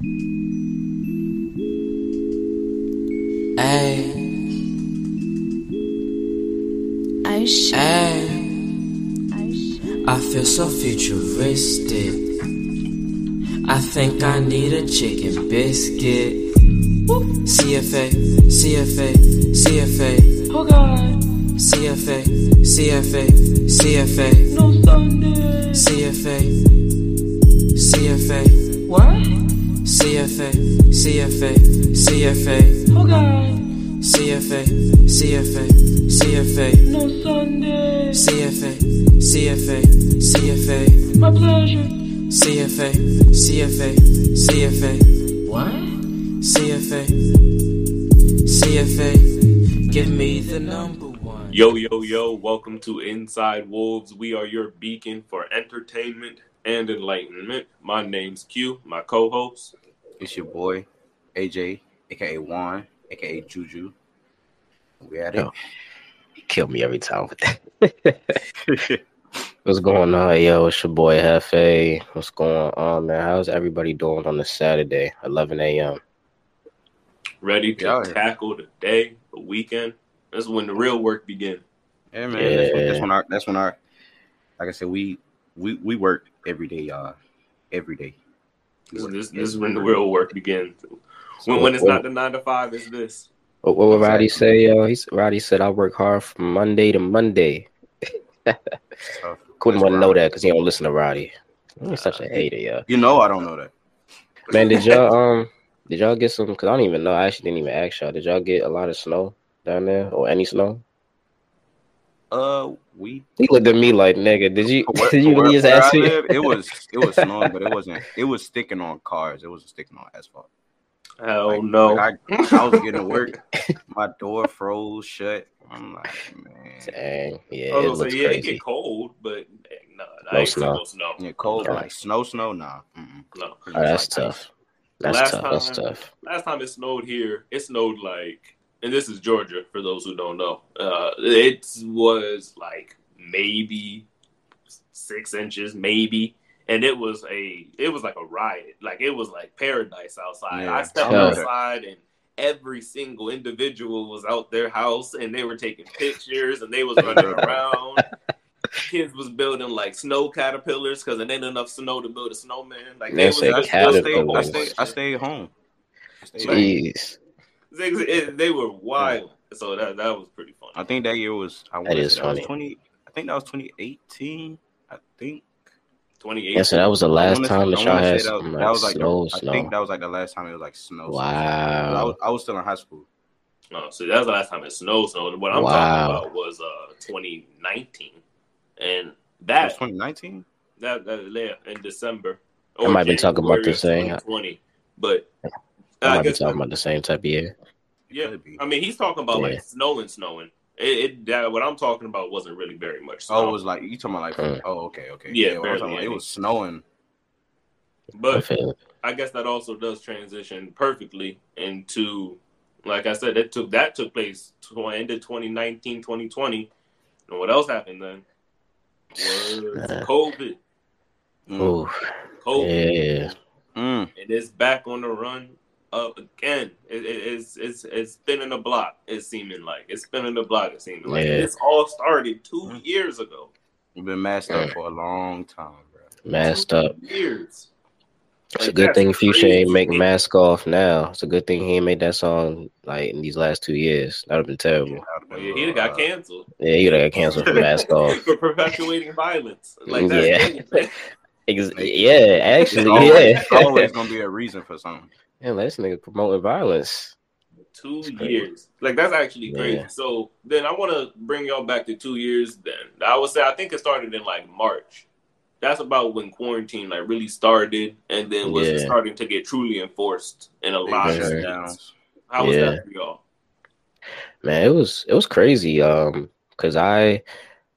Hey. Hey. I feel so futuristic. I think I need a chicken biscuit. CFA, CFA, CFA. Oh God, CFA, CFA, CFA, no Sunday. CFA, CFA, What? CFA, CFA, CFA, Oh God, CFA, CFA, CFA, no Sunday. CFA, CFA, CFA, My pleasure. CFA, CFA, CFA, What? CFA, CFA. Give me the number one. Yo, yo, yo, welcome to Inside Wolves. We are your beacon for entertainment and enlightenment. My name's Q, my co host. It's your boy, AJ, aka Juan, aka Juju. We at it. Yo. kill me every time with that. What's going on, yo? It's your boy Hefe. What's going on, man? How's everybody doing on this Saturday, 11 a.m.? Ready to Yeah. tackle the day, the weekend. This is when the real work begins. Yeah, man. That's, when, that's when our that's when our like I said, we we we work every day, y'all. Every day. We This, this, this is when the real work begins. When, when it's not the nine to five, it's this. What, what would Roddy say, yo? He's, Roddy said, I work hard from Monday to Monday. Tough. Couldn't That's want to know that because he don't listen to Roddy. He's such a hater, yo. You know I don't know that. Man, did y'all um did y'all get some? Because I don't even know. I actually didn't even ask y'all. Did y'all get a lot of snow down there or any snow? Uh, we He looked at me like, nigga, did you where, did you where, really just where ask me? live, it was it was snowing, but it wasn't. It was sticking on cars. It wasn't sticking on asphalt. Hell Like, no. like I, I was getting to work. My door froze shut. I'm like, man. Dang, yeah, I it was gonna looks say, yeah, it get cold, but no, No I ain't seen snow. snow. Yeah, cold, but Yeah. like snow, snow, nah. Mm-mm. No. It's Oh, that's like tough. That's Last tough. That's tough. last time it snowed here, it snowed like, and this is Georgia for those who don't know. Uh, it was like maybe six inches, maybe. And it was a it was like a riot. Like it was like paradise outside. Yeah, I stepped outside and every single individual was out their house and they were taking pictures and they was running around. Kids was building like snow caterpillars because it ain't enough snow to build a snowman. Like they, they was, I, stayed, I, stayed, I stayed home. I stayed Jeez, home. They, they, were wild. So that that was pretty funny. I think that year was I that is funny. Was 20, I think that was 2018. I think. 28. yeah. So that was the last wanna- time that I y'all had say that, some that was like the- snow, I think that was like the last time it was like snow. I was, Wow. I was still in high school. Oh, so that was the last time it snowed. So what I'm Wow. talking about was uh 2019, and It was that 2019. that that yeah, in December. I might be talking about the same. of 2020, but I I might be guess talking about the same type of year. yeah. I mean, he's talking about Yeah. like snowing, snowing. It, it that, what I'm talking about wasn't really very much snow. Oh, it was like you talking about like. Mm. Oh, okay, okay. Yeah, what barely about, it was snowing. But feel. I guess that also does transition perfectly into, like I said, that took that took place tw- ended 2019, 2020. And what else happened then? Was Uh, COVID. Mm. COVID, yeah. Mm. and it's back on the run up again. It, it, it's it's it's spinning the block. It's seeming like it's spinning the block. It's seeming like Yeah. this all started two Mm. years ago. We've been messed up for a long time, bro. Masked Two up. years. It's a good thing Future ain't make mask off now. It's a good thing he ain't made that song like in these last two years. That would have been terrible. That would've been yeah, he little, got uh, canceled. Yeah, you got canceled for mask off. for perpetuating violence. Like that's Yeah. Ex- Like, yeah, It's actually, always, yeah. it's always gonna be a reason for something. Yeah, this nigga promoting violence. two years. Like that's actually crazy. Yeah. So then I want to bring y'all back to two years. Then I would say I think it started in like March. That's about when quarantine like really started, and then was Yeah. starting to get truly enforced in a Big lot of Sure. states. How was Yeah. that for y'all? Man, it was it was crazy. Um, cause I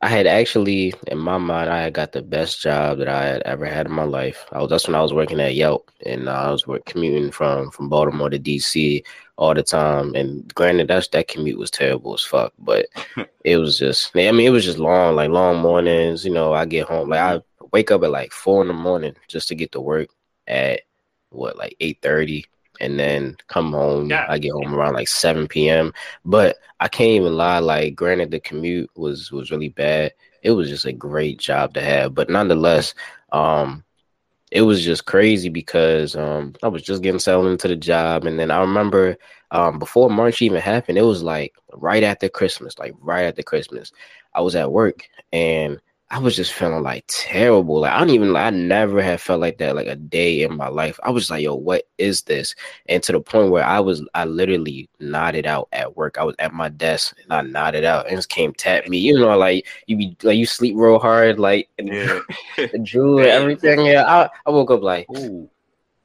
I had actually in my mind I had got the best job that I had ever had in my life. I was that's when I was working at Yelp, and uh, I was work, commuting from from Baltimore to DC all the time. And granted, that's that commute was terrible as fuck, but it was just I mean it was just long, like long mornings. You know, I get home like I wake up at like four in the morning just to get to work at what like eight thirty, and then come home. Yeah. I get home around like seven p.m. But I can't even lie. Like, granted, the commute was was really bad. It was just a great job to have, but nonetheless, um, it was just crazy because um, I was just getting settled into the job, and then I remember um, before March even happened, it was like right after Christmas, like right after Christmas, I was at work and I was just feeling like terrible. Like I don't even, I never have felt like that like a day in my life. I was like, yo, what is this? And to the point where I was, I literally nodded out at work. I was at my desk and I nodded out and just came tap me. You know, like you be like you sleep real hard, like and Yeah. the drool and everything. Yeah, I, I woke up like, Ooh.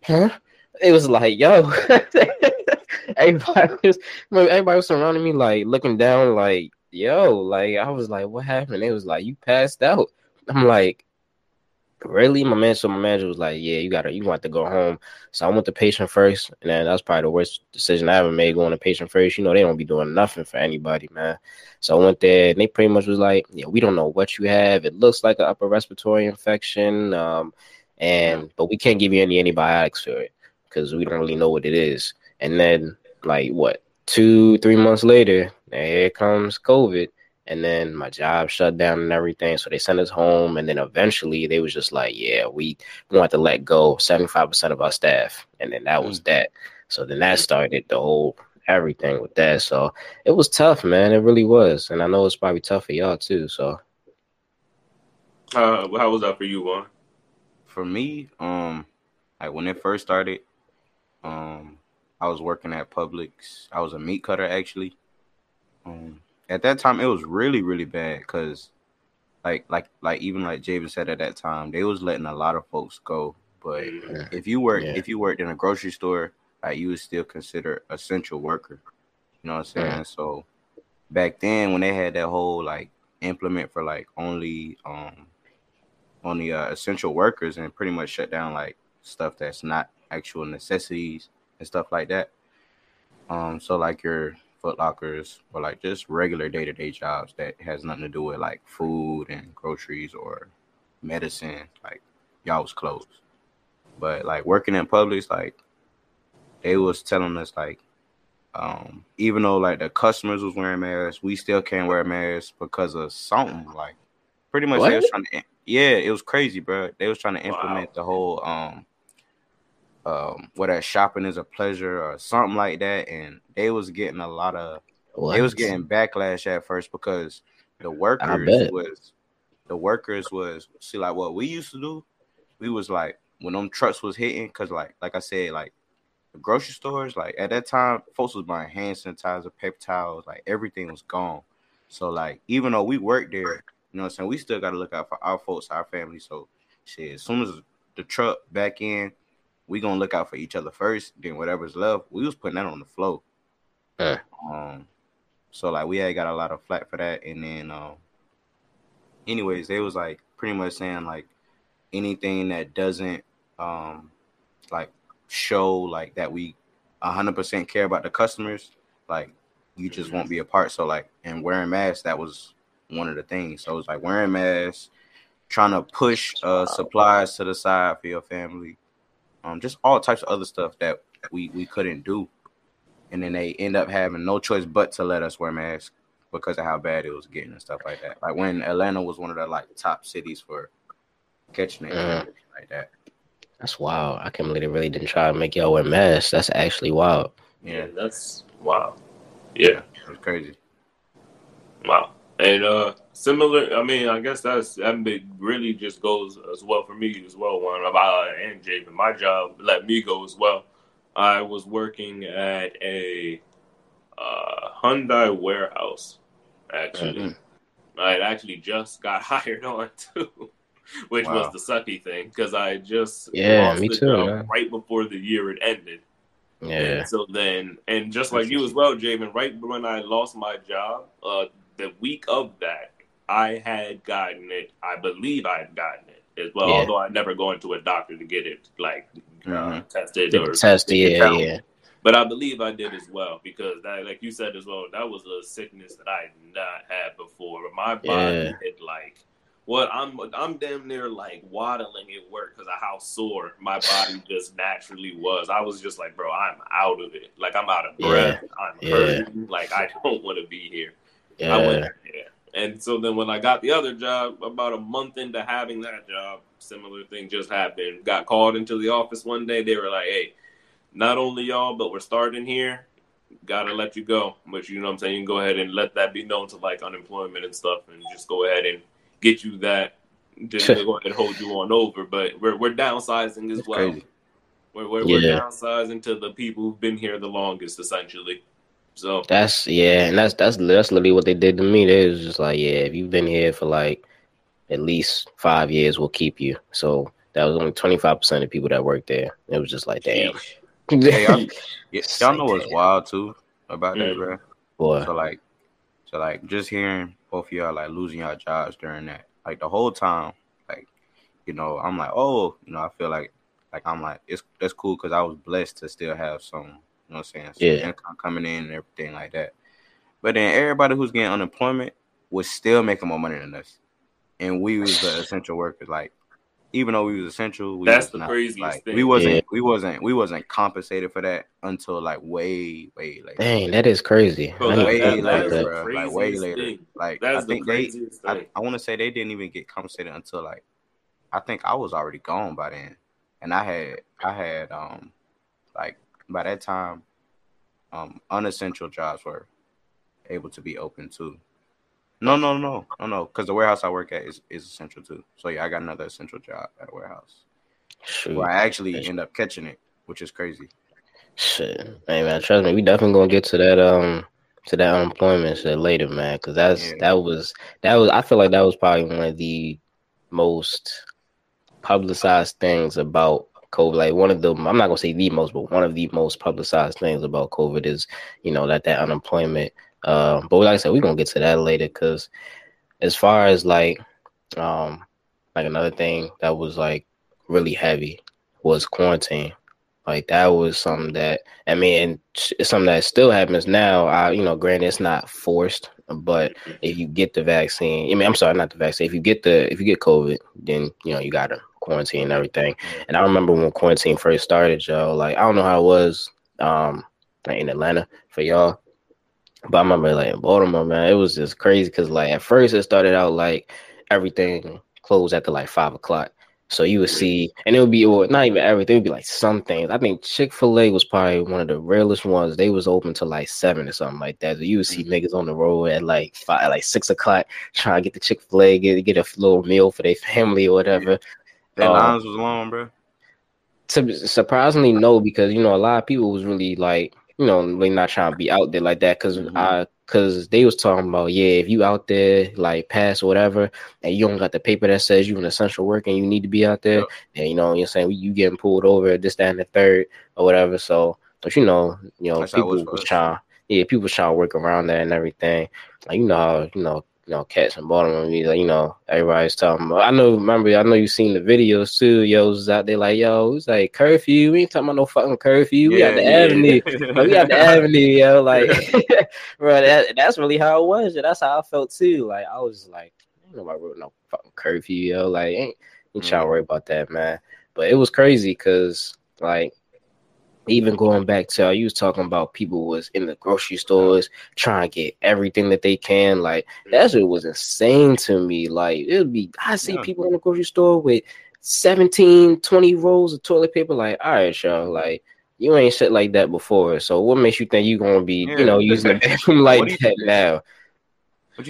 huh? It was like, yo, everybody was, everybody was surrounding me, like looking down, like, yo, like I was like, what happened? It was like, you passed out. I'm like, really? My man, so my manager was like, yeah, you gotta, you want to go home. So I went to patient first, and then that's probably the worst decision I ever made going to patient first. You know, they don't be doing nothing for anybody, man. So I went there, and they pretty much was like, yeah, we don't know what you have. It looks like an upper respiratory infection, um, and but we can't give you any antibiotics for it because we don't really know what it is. And then, like, what, two, three months later, here comes COVID. And then my job shut down and everything. So they sent us home. And then eventually they was just like, yeah, we want to let go 75% of our staff. And then that was that. So then that started the whole everything with that. So it was tough, man. It really was. And I know it's probably tough for y'all too. So Uh, how was that for you, Juan? For me, um, like when it first started, um, I was working at Publix. I was a meat cutter actually. Um, at that time, it was really really bad because, like like like even like Javen said at that time, they was letting a lot of folks go. But if you work Yeah. if you worked in a grocery store, like you was still considered essential worker. You know what I'm saying? So back then when they had that whole like implement for like only um only uh, essential workers and pretty much shut down like stuff that's not actual necessities and stuff like that. Um so like your foot lockers or like just regular day-to-day jobs that has nothing to do with like food and groceries or medicine like y'all was closed but like working in Publix, like they was telling us like um even though like the customers was wearing masks, we still can't wear masks because of something like pretty much they was trying to yeah, it was crazy, bro. They was trying to implement Wow. the whole um um what that shopping is a pleasure or something like that and they was getting a lot of what? they was getting backlash at first because the workers was the workers was see like what we used to do. We was like when them trucks was hitting, cause like like I said, like the grocery stores, like at that time, folks was buying hand sanitizer, paper towels, like everything was gone. So like even though we worked there, you know what I'm saying, we still gotta look out for our folks, our family. So shit, as soon as the truck back in, we gonna look out for each other first. Then whatever's left, we was putting that on the floor. Huh. Um, so like we had got a lot of flack for that, and then um, anyways, they was like pretty much saying like anything that doesn't um like show like that we hundred percent care about the customers, like you just won't be a part. So like and wearing masks, that was one of the things. So it was like wearing masks, trying to push uh supplies to the side for your family, um, just all types of other stuff that we we couldn't do, and then they end up having no choice but to let us wear masks because of how bad it was getting and stuff like that. Like when Atlanta was one of the like top cities for catching it and Mhm. like that. That's wild. I can't believe they really didn't try to make y'all wear masks. That's actually wild. Yeah, that's wow. Yeah, it was crazy. wow. And uh, similar. I mean, I guess that's that really just goes as well for me as well. One about and Javen, my job let me go as well. I was working at a uh, Hyundai warehouse. Actually, Mm-hmm. I had actually just got hired on too, which Wow. was the sucky thing because I just Yeah, lost me the too, man. right before the year it ended. Yeah. And so then, and just like you as well, Javen, right when I lost my job, uh, the week of that, I had gotten it. I believe I had gotten it as well, Yeah. although I never gone to a doctor to get it like uh, Mhm. tested Did or the test, yeah, found. yeah. But I believe I did as well because that, like you said as well, that was a sickness that I had not had before. My body Yeah. had like What I'm I'm damn near like waddling at work because of how sore my body just naturally was. I was just like, bro, I'm out of it. Like I'm out of Yeah. breath. I'm Yeah. hurting. Like I don't want to be here. I went Yeah, there. And so then when I got the other job, about a month into having that job, similar thing just happened. Got called into the office one day. They were like, hey, not only y'all, but we're starting here. Gotta let you go. But you know what I'm saying? You can go ahead and let that be known to like unemployment and stuff and just go ahead and get you that. Just go ahead and hold you on over. But we're, we're downsizing as It's well. crazy. We're, we're, we're downsizing to the people who've been here the longest, essentially. So that's yeah, and that's that's that's literally what they did to me. They was just like, yeah, if you've been here for like at least five years, we'll keep you. So that was only twenty five percent of people that worked there. It was just like, damn. Hey, y'all, y- It's y'all know what's wild too about that, Mm. bro. Boy, So like, so like, just hearing both of y'all like losing your jobs during that, like the whole time, like, you know, I'm like, oh, you know, I feel like, like I'm like, it's that's cool because I was blessed to still have some, you know, what I'm saying, some Yeah. income coming in and everything like that. But then everybody who's getting unemployment was still making more money than us, and we was the essential workers. Like, even though we was essential, we That's was the not, craziest like, thing. We wasn't, Yeah. we wasn't, we wasn't compensated for that until like way, way later. dang, that is crazy. Bro, that- way that- think that about is later, the that. bro. Like way later. thing. Like That's I the think they, craziest I. I want to say they didn't even get compensated until like, I think I was already gone by then, and I had, I had, um, like by that time, um, unessential jobs were able to be open too. No, no, no, no, no, because the warehouse I work at is, is essential too. So yeah, I got another essential job at a warehouse Shoot. where I actually end up catching it, which is crazy. Shit, hey man, trust me, we definitely gonna get to that um to that unemployment shit later, man. Because that's Yeah. that was that was I feel like that was probably one of the most publicized things about COVID. Like one of the I'm not gonna say the most, but one of the most publicized things about COVID is you know that that unemployment. Uh, but like I said, we're gonna get to that later because as far as like um like another thing that was like really heavy was quarantine. Like that was something that I mean, it's something that still happens now. I, you know, granted, it's not forced, but if you get the vaccine, I mean, I'm sorry, not the vaccine. If you get the, if you get COVID, then you know you gotta quarantine and everything. And I remember when quarantine first started, y'all. Like I don't know how it was, um, like in Atlanta for y'all, but I remember like in Baltimore, man, it was just crazy because like at first it started out like everything closed after like five o'clock. So you would see, and it would be, or not even everything, it would be like some things. I think Chick fil A was probably one of the rarest ones. They was open till like seven or something like that. So you would see niggas on the road at like five, like six o'clock trying to get the Chick fil A, get, get a little meal for their family or whatever. That Um, lines was long, bro. To, surprisingly, no, because you know, a lot of people was really like, you know, really not trying to be out there like that because Mhm. I because they was talking about yeah, if you out there like pass or whatever, and you don't got the paper that says you an essential worker and you need to be out there, Yep. and you know you're saying you getting pulled over this, that, and the third or whatever. So, but you know, you know, That's people was was, trying, yeah, people was trying to work around that and everything. Like you know, how, you know, you know, cats in Baltimore, be like, you know, everybody's talking about. I know, remember, I know you've seen the videos too. Yo, was out there like, yo, it's like curfew. We ain't talking about no fucking curfew. We got the avenue. Like, we got the avenue, yo. Like, bro, that, that's really how it was. And that's how I felt too. Like, I was like, ain't nobody wrote no fucking curfew, yo. Like, ain't, ain't trying to mm. worry about that, man. But it was crazy because, like, even going back to you was talking about people was in the grocery stores trying to get everything that they can. Like, mm-hmm. that shit was insane to me. Like, it would be, I see Yeah. people in the grocery store with 17, 20 rolls of toilet paper. Like, all right, y'all, like, you ain't shit like that before. So what makes you think you're gonna be, Yeah. you know, using the bathroom Like, like what do you that think- now?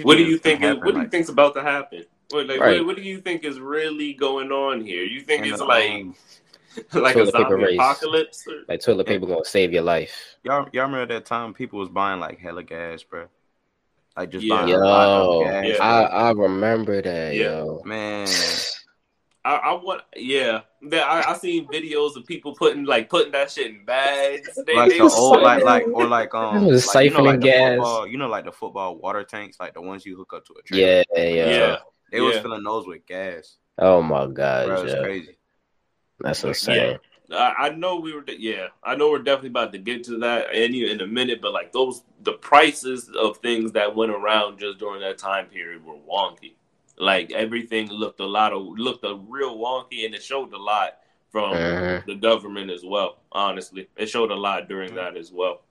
What do you think? Is, what do you like- think's about to happen? What, like, Right. what, what do you think is really going on here? You think And, it's like like a toilet paper zombie race. apocalypse? Or? Like toilet paper gonna save your life. y'all y'all remember that time people was buying like hella gas, bro? Like just Yeah. buying a lot Yo, of gas. Yeah. I, bro. I remember that, Yeah. yo. Man, I, I want, yeah. That I, I seen videos of people putting like putting that shit in bags. They, like they the old like like or like um It was like, you know, like siphoning the gas. football, you know like the football water tanks, like the ones you hook up to a trailer. Yeah, yeah. yeah. They was filling those with gas. Oh my god, Bro, it's crazy. That's Yeah. insane. I, I know we were, yeah, I know we're definitely about to get to that any in a minute, but like those, the prices of things that went around just during that time period were wonky. Like everything looked a lot of looked a real wonky, and it showed a lot from Mhm. the government as well. Honestly, it showed a lot during that as well.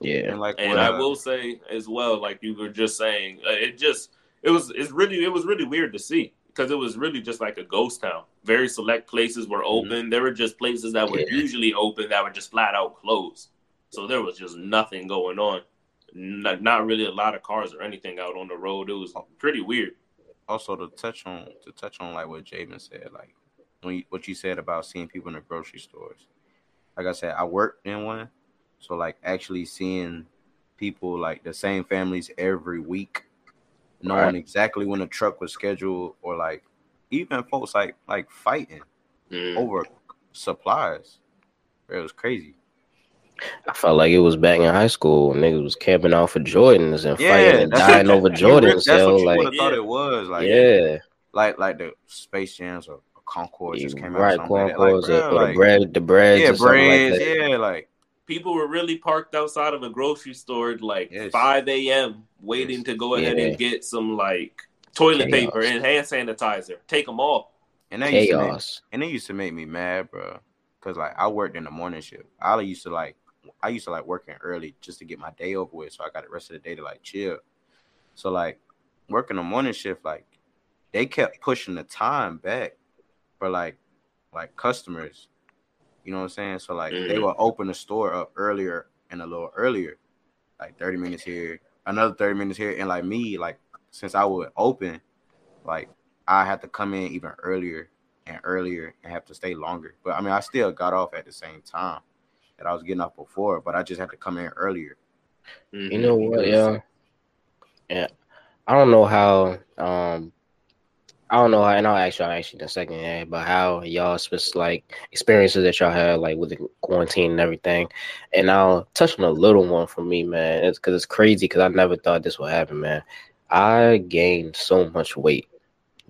Yeah. And like And what, I will say as well, like you were just saying, uh, it just it was it's really it was really weird to see because it was really just like a ghost town. Very select places were mm-hmm. open. There were just places that were Yeah. usually open that were just flat out closed. So there was just nothing going on. Not, not really a lot of cars or anything out on the road. It was oh. pretty weird. also to touch on to touch on like what Javen said, like when you, what you said about seeing people in the grocery stores. Like I said, I worked in one, so like actually seeing people like the same families every week, knowing Right. exactly when the truck was scheduled, or like even folks like like fighting Mm. over supplies. It was crazy. I felt like it was back in high school. Niggas was camping out for Jordans and Yeah, fighting and dying over Jordans. That's yo, what you would like, have thought it was. Like yeah, like like the Space Jams or, or Concord just came out. right. something like. Like, or, the Bred, the Breds, yeah, Breds, like yeah, like People were really parked outside of a grocery store at like Yes. 5 a.m. waiting Yes. to go ahead Yeah. and get some like toilet Chaos. paper and hand sanitizer. Take them all. and that used to make, Chaos. and it used to make me mad, bro. Cause like I worked in the morning shift. I used to like I used to like working early just to get my day over with, so I got the rest of the day to like chill. So like working the morning shift, like they kept pushing the time back for like like customers. You know what I'm saying? So like they Mhm. will open the store up earlier and a little earlier, like 30 minutes here, another 30 minutes here, and like me, like since I would open, like I had to come in even earlier and earlier and have to stay longer. But I mean, I still got off at the same time that I was getting off before, but I just had to come in earlier. You know what? Yeah, yeah. I don't know how. Um, I don't know and I'll ask y'all actually in a second, yeah, but how y'all spec- like experiences that y'all had like with the quarantine and everything, and I'll touch on a little one for me, man. It's because it's crazy because I never thought this would happen, man. I gained so much weight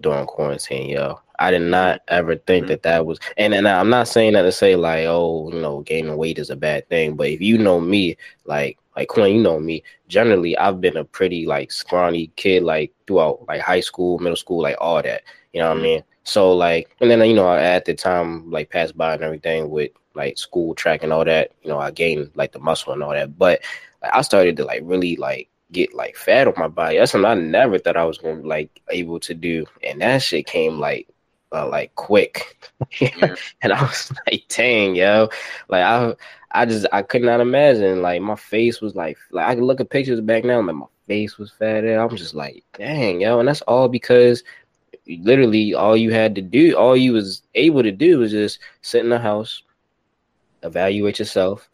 during quarantine, yo. I did not ever think Mhm. that that was, and and I'm not saying that to say like, oh, you know, gaining weight is a bad thing, but if you know me, like, like Quinn, you know me. Generally, I've been a pretty like scrawny kid, like throughout like high school, middle school, like all that. You know what. I mean? So like, and then you know, at the time, like passed by and everything with like school track and all that. You know, I gained like the muscle and all that, but like, I started to like really like get like fat on my body. That's something I never thought I was gonna like able to do, and that shit came like uh, like quick. Yeah. and I was like, dang, yo, like I, I just I could not imagine. Like my face was like, like I can look at pictures back now, like my face was fat. I'm just like, dang, yo, and that's all because literally all you had to do, all you was able to do was just sit in the house, evaluate yourself.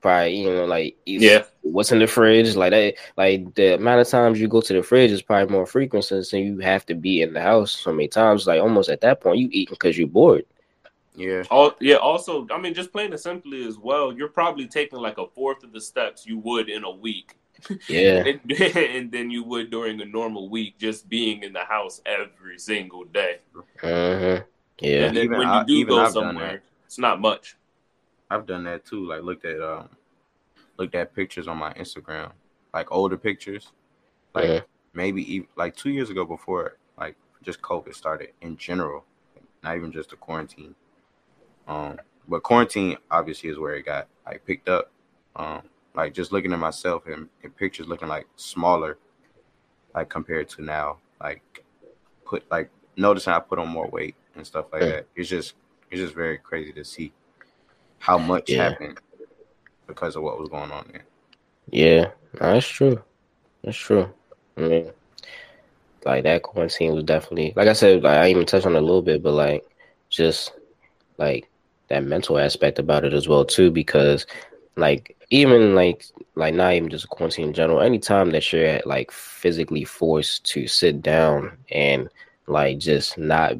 Probably, you know, like Yeah. What's in the fridge, like that, like the amount of times you go to the fridge is probably more frequent since you have to be in the house so many times. Like almost at that point, you eating because you're bored. Yeah. All, yeah. Also, I mean, just plain and simply as well, you're probably taking like a fourth of the steps you would in a week, Yeah, and, and then you would during a normal week, just being in the house every single day. hmm yeah, and then Even when you I- do even go I've done somewhere, that. it's not much. I've done that too. Like looked at um looked at pictures on my Instagram, like older pictures, like Mhm. maybe even, like two years ago before like just COVID started in general, not even just the quarantine. Um, but quarantine obviously is where it got like picked up. Um, like just looking at myself and, and pictures looking like smaller, like compared to now. Like put like noticing I put on more weight and stuff like Mm. that. It's just it's just very crazy to see how much Yeah. happened because of what was going on there. yeah. That's true. That's true. I mean, like that quarantine was definitely, like I said, like I even touched on it a little bit, but like just like that mental aspect about it as well too, because like even like like not even just quarantine in general, anytime that you're like physically forced to sit down and like just not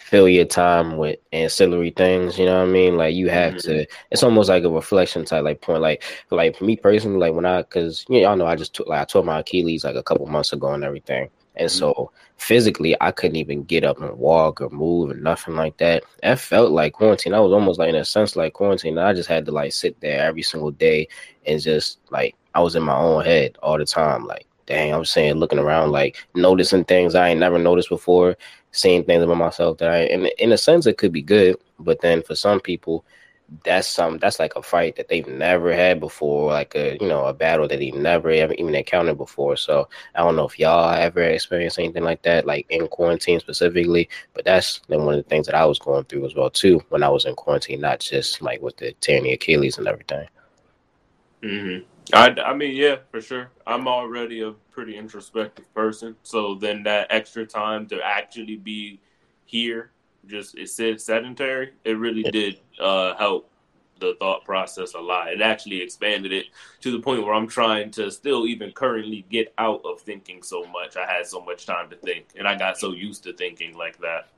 fill your time with ancillary things, you know what I mean? Like you have to mm-hmm. it's almost like a reflection type like point. Like like for me personally, like when I cause you know, y'all know I just took like I tore my Achilles like a couple months ago and everything. And mm-hmm. so physically I couldn't even get up and walk or move or nothing like that. That felt like quarantine. I was almost like in a sense like quarantine. I just had to like sit there every single day and just like I was in my own head all the time. Like dang, I'm saying looking around, like noticing things I ain't never noticed before, seeing things about myself that I, and in a sense, it could be good. But then for some people, that's some that's like a fight that they've never had before, like a you know a battle that they never even encountered before. So I don't know if y'all ever experienced anything like that, like in quarantine specifically. But that's then one of the things that I was going through as well too when I was in quarantine, not just like with the tearing the Achilles and everything. hmm I, I mean, yeah, for sure. I'm already a pretty introspective person, so then that extra time to actually be here, just it said sedentary, it really did uh, help the thought process a lot. It actually expanded it to the point where I'm trying to still even currently get out of thinking so much. I had so much time to think, and I got so used to thinking like that.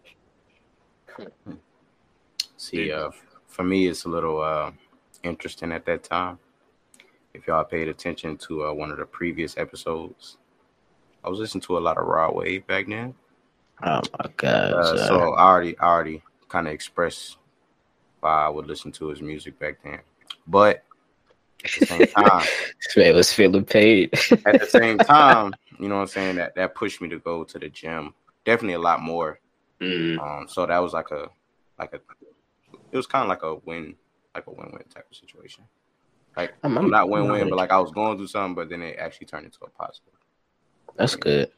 See, uh, for me, it's a little uh, interesting at that time. If y'all paid attention to uh, one of the previous episodes, I was listening to a lot of Rod Wave back then. Oh my god! Uh, so I already, I already kind of expressed why I would listen to his music back then. But at the same time, man was feeling paid. at the same time, you know what I'm saying? That that pushed me to go to the gym. Definitely a lot more. Mm. Um, so that was like a like a it was kind of like a win, like a win-win type of situation. Like I'm- I'm, not win-win, but like I was going through something, but then it actually turned into a positive. That's good.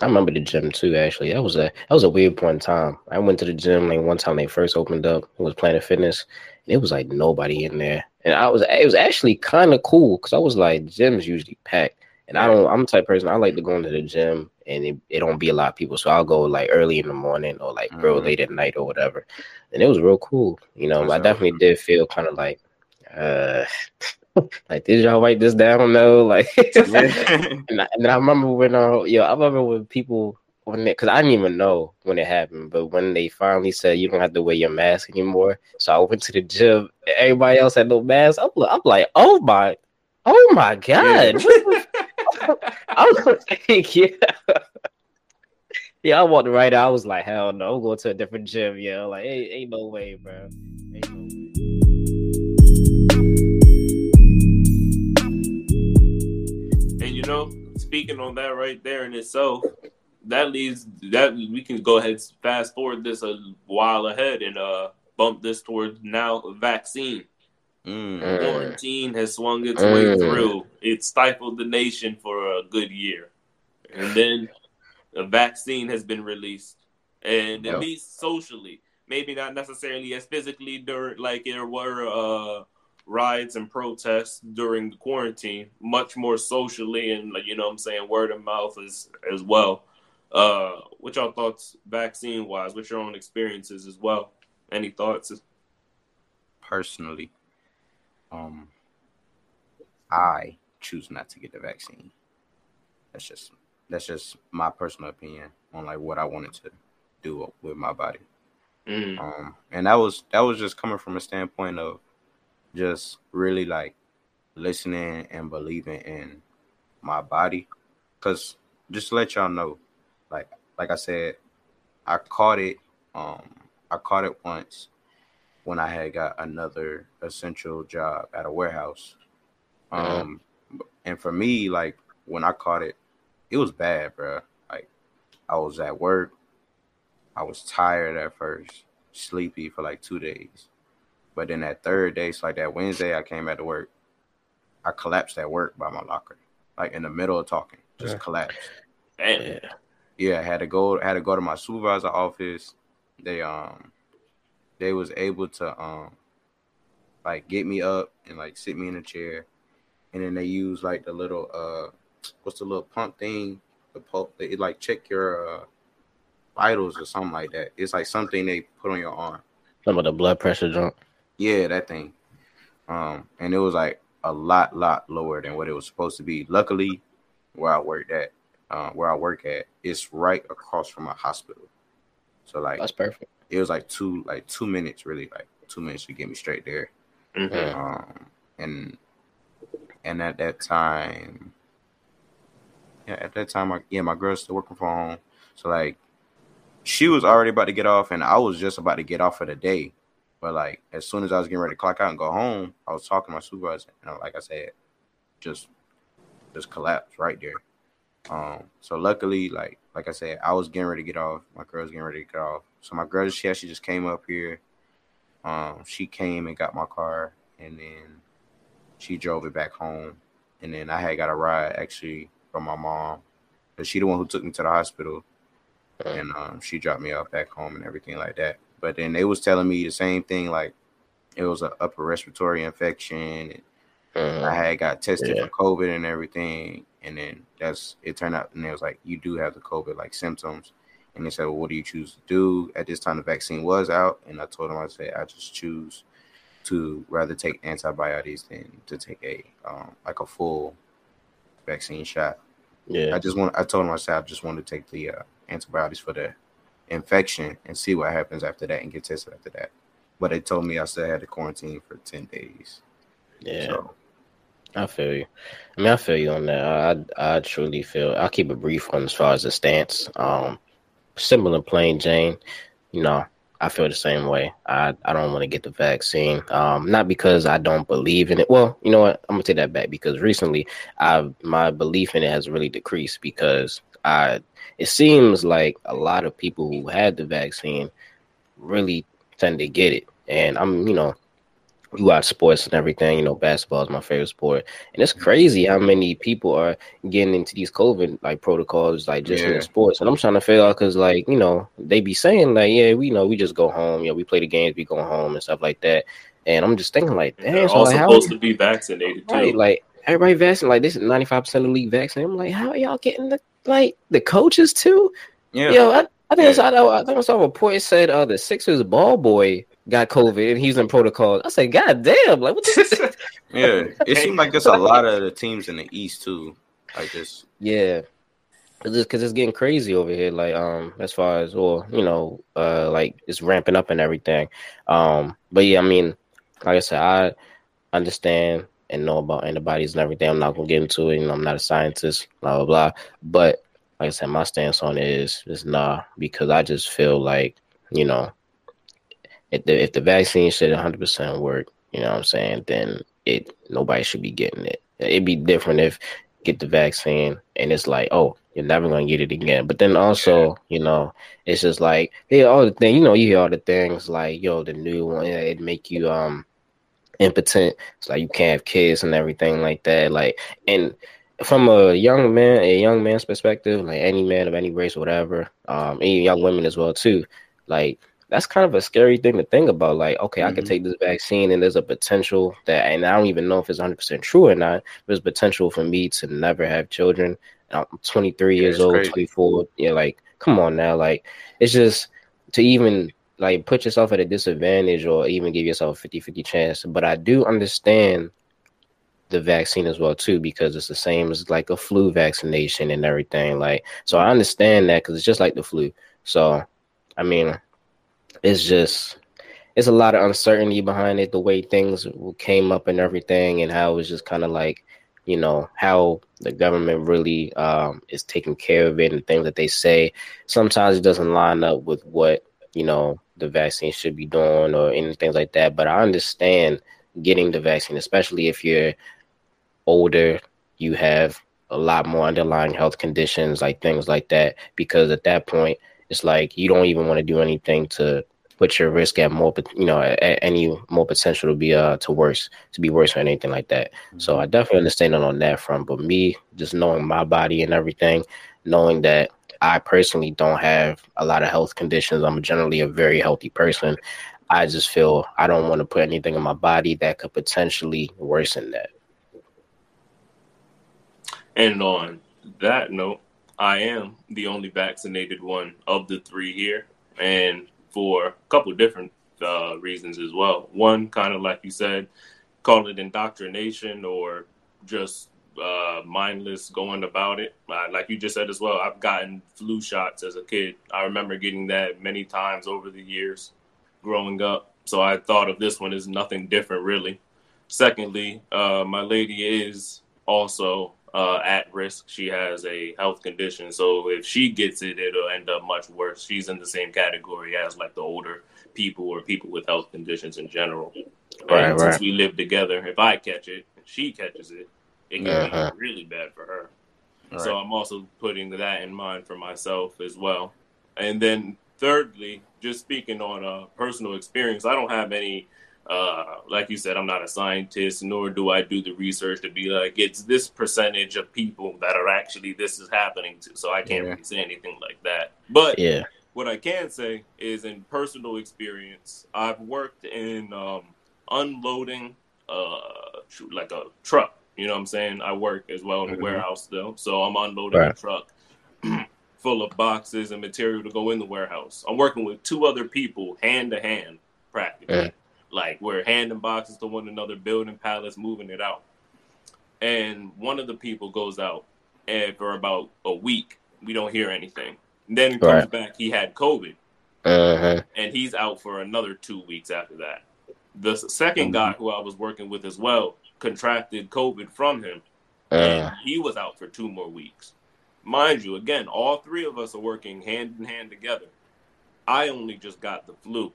I remember the gym too. Actually, that was a that was a weird point in time. I went to the gym like one time they first opened up. It was Planet Fitness, and it was like nobody in there. And I was it was actually kind of cool because I was like, gyms usually packed, and I don't. I'm the type of person I like to go into the gym and it, it don't be a lot of people, so I'll go like early in the morning or like real Mhm. late at night or whatever. And it was real cool. You know, That's I definitely did feel kind of like, uh, like did y'all write this down? No, like. And I, and I remember when, uh, yo, I remember when people when it, cause I didn't even know when it happened, but when they finally said you don't have to wear your mask anymore, so I went to the gym. Everybody else had no mask. I'm, I'm like, oh my, oh my god. I was like, yeah. Yeah, I walked right out. I was like, hell no, I'm going to a different gym, yo. Like, ain't, ain't no way, bro. Know, speaking on that right there in itself, that leads that we can go ahead fast forward this a while ahead and uh bump this towards now vaccine. Mm. Quarantine has swung its way Mm. through. It stifled the nation for a good year. And then a vaccine has been released. And Yep. at least socially, maybe not necessarily as physically during like there were uh riots and protests during the quarantine, much more socially and like you know what I'm saying, word of mouth as as well. Uh what y'all thoughts vaccine wise, what's your own experiences as well? Any thoughts? Personally, um, I choose not to get the vaccine. That's just that's just my personal opinion on like what I wanted to do with my body. Mm. Um, and that was that was just coming from a standpoint of just really like listening and believing in my body. Cause just to let y'all know, like like I said, I caught it. Um, I caught it once when I had got another essential job at a warehouse. Um, and for me, like when I caught it, it was bad, bro. Like I was at work. I was tired at first, sleepy for like two days. But then that third day, so like that Wednesday, I came back to work. I collapsed at work by my locker, like in the middle of talking, just Yeah. collapsed. Damn. Yeah. Yeah, I had to go. I Had to go to my supervisor office. They um, they was able to um, like get me up and like sit me in a chair, and then they use like the little uh, what's the little pump thing? The pulp. It like check your uh, vitals or something like that. It's like something they put on your arm. Some of the blood pressure jump. Yeah, that thing. Um, and it was like a lot, lot lower than what it was supposed to be. Luckily, where I worked at, uh, where I work at, it's right across from a hospital. So like, That's perfect. it was like two, like two minutes, really, like two minutes to get me straight there. Mhm. Um, and and at that time, yeah, at that time, I, yeah, my girl's still working from home, so like, she was already about to get off, and I was just about to get off for the day. But like, as soon as I was getting ready to clock out and go home, I was talking to my supervisor, and like I said, just just collapsed right there. Um, so luckily, like like I said, I was getting ready to get off. My girl's getting ready to get off. So my girl, she actually just came up here. Um, she came and got my car, and then she drove it back home. And then I had got a ride actually from my mom, but she the one who took me to the hospital, and um, she dropped me off back home and everything like that. But then they was telling me the same thing, like it was an upper respiratory infection. And I had got tested Yeah. for COVID and everything, and then that's it turned out, and it was like you do have the COVID like symptoms, and they said, well, what do you choose to do? At this time, the vaccine was out, and I told them I said I just choose to rather take antibiotics than to take a um, like a full vaccine shot. Yeah. I just want I told them I said I just want to take the uh, antibiotics for the infection and see what happens after that and get tested after that. But they told me I still had to quarantine for ten days. Yeah. So I feel you. I mean, I feel you on that. I I truly feel. I'll keep it brief on as far as the stance. Um, simple and plain, Jane. You know, I feel the same way. I I don't want to get the vaccine. Um, not because I don't believe in it. Well, you know what? I'm gonna take that back because recently, I my belief in it has really decreased because I. It seems like a lot of people who had the vaccine really tend to get it, and I'm you know we watch sports and everything. You know, basketball is my favorite sport, and it's crazy how many people are getting into these COVID like protocols, like just in Yeah. the sports. And I'm trying to figure out because, like, you know, they be saying like, yeah, we you know we just go home, you know, we play the games, we go home and stuff like that. And I'm just thinking like, They're damn, so all like, supposed to be vaccinated too. like everybody vaccinated, like this is 95 percent of the league vaccinated. I'm like, how are y'all getting the like the coaches too? yeah, Yo, I, I think I Yeah. saw I think I saw a report said uh the Sixers ball boy got COVID and he's in protocol. I said, God damn, like what the yeah. It seemed like there's a lot of the teams in the East too. Like this, Yeah, because it's getting crazy over here. Like, um, as far as or you know, uh, like it's ramping up and everything. Um, but yeah, I mean, like I said, I understand and know about antibodies and everything. I'm not gonna get into it. You know, I'm not a scientist. Blah blah blah. But like I said, my stance on it is is nah, because I just feel like you know, if the if the vaccine should 100 percent work, you know what I'm saying, then it nobody should be getting it. It'd be different if get the vaccine and it's like, oh, you're never gonna get it again. But then also, you know, it's just like, yeah, all the thing, you know, you hear all the things like, yo, the new one, it make you um impotent. It's like you can't have kids and everything like that. Like, and from a young man, a young man's perspective, like any man of any race or whatever, um, and young women as well too, like that's kind of a scary thing to think about. Like, okay, I could take this vaccine, and there's a potential that, and I don't even know if it's 100 percent true or not. There's potential for me to never have children. I'm 23 Yeah, years old, crazy. 24. Yeah, like, come on now, like, it's just to even like put yourself at a disadvantage or even give yourself a 50 50 chance. But I do understand the vaccine as well too because it's the same as like a flu vaccination and everything like so i understand that because it's just like the flu so i mean it's just it's a lot of uncertainty behind it the way things came up and everything and how it was just kind of like you know how the government really um, is taking care of it and things that they say sometimes it doesn't line up with what you know the vaccine should be doing or anything like that but i understand getting the vaccine especially if you're older you have a lot more underlying health conditions like things like that because at that point it's like you don't even want to do anything to put your risk at more you know at, any more potential to be uh to worse to be worse or anything like that. So i definitely understand it on that front but me just knowing my body and everything knowing that i personally don't have a lot of health conditions. I'm generally a very healthy person. I just feel i don't want to put anything in my body that could potentially worsen that. And on that note, I am the only vaccinated one of the three here, and for a couple different uh, reasons as well. One, kind of like you said, call it indoctrination or just uh, mindless going about it. Uh, like you just said as well, I've gotten flu shots as a kid. I remember getting that many times over the years growing up. So I thought of this one as nothing different, really. Secondly, uh, my lady is also uh, at risk. She has a health condition, so if she gets it, it'll end up much worse. She's in the same category as like the older people or people with health conditions in general. Right, and since we live together, if I catch it, she catches it, it can Uh-huh. be really bad for her. So Right. I'm also putting that in mind for myself as well. And then thirdly, just speaking on a personal experience, I don't have any uh like you said, I'm not a scientist, nor do I do the research to be like it's this percentage of people that are actually this is happening to. So I can't Yeah. really say anything like that. But Yeah. what I can say is in personal experience, I've worked in um, unloading uh, tr- like a truck. You know what I'm saying? I work as well in the Mhm. warehouse still. So I'm unloading a truck full of boxes and material to go in the warehouse. I'm working with two other people hand to hand practically. Yeah. Like we're handing boxes to one another, building pallets, moving it out. And one of the people goes out and for about a week, we don't hear anything. Then he comes Right. back, he had COVID Uh-huh. and he's out for another two weeks after that. The s- 2nd guy who I was working with as well contracted COVID from him, and Uh, he was out for two more weeks. Mind you, again, all three of us are working hand in hand together. I only just got the flu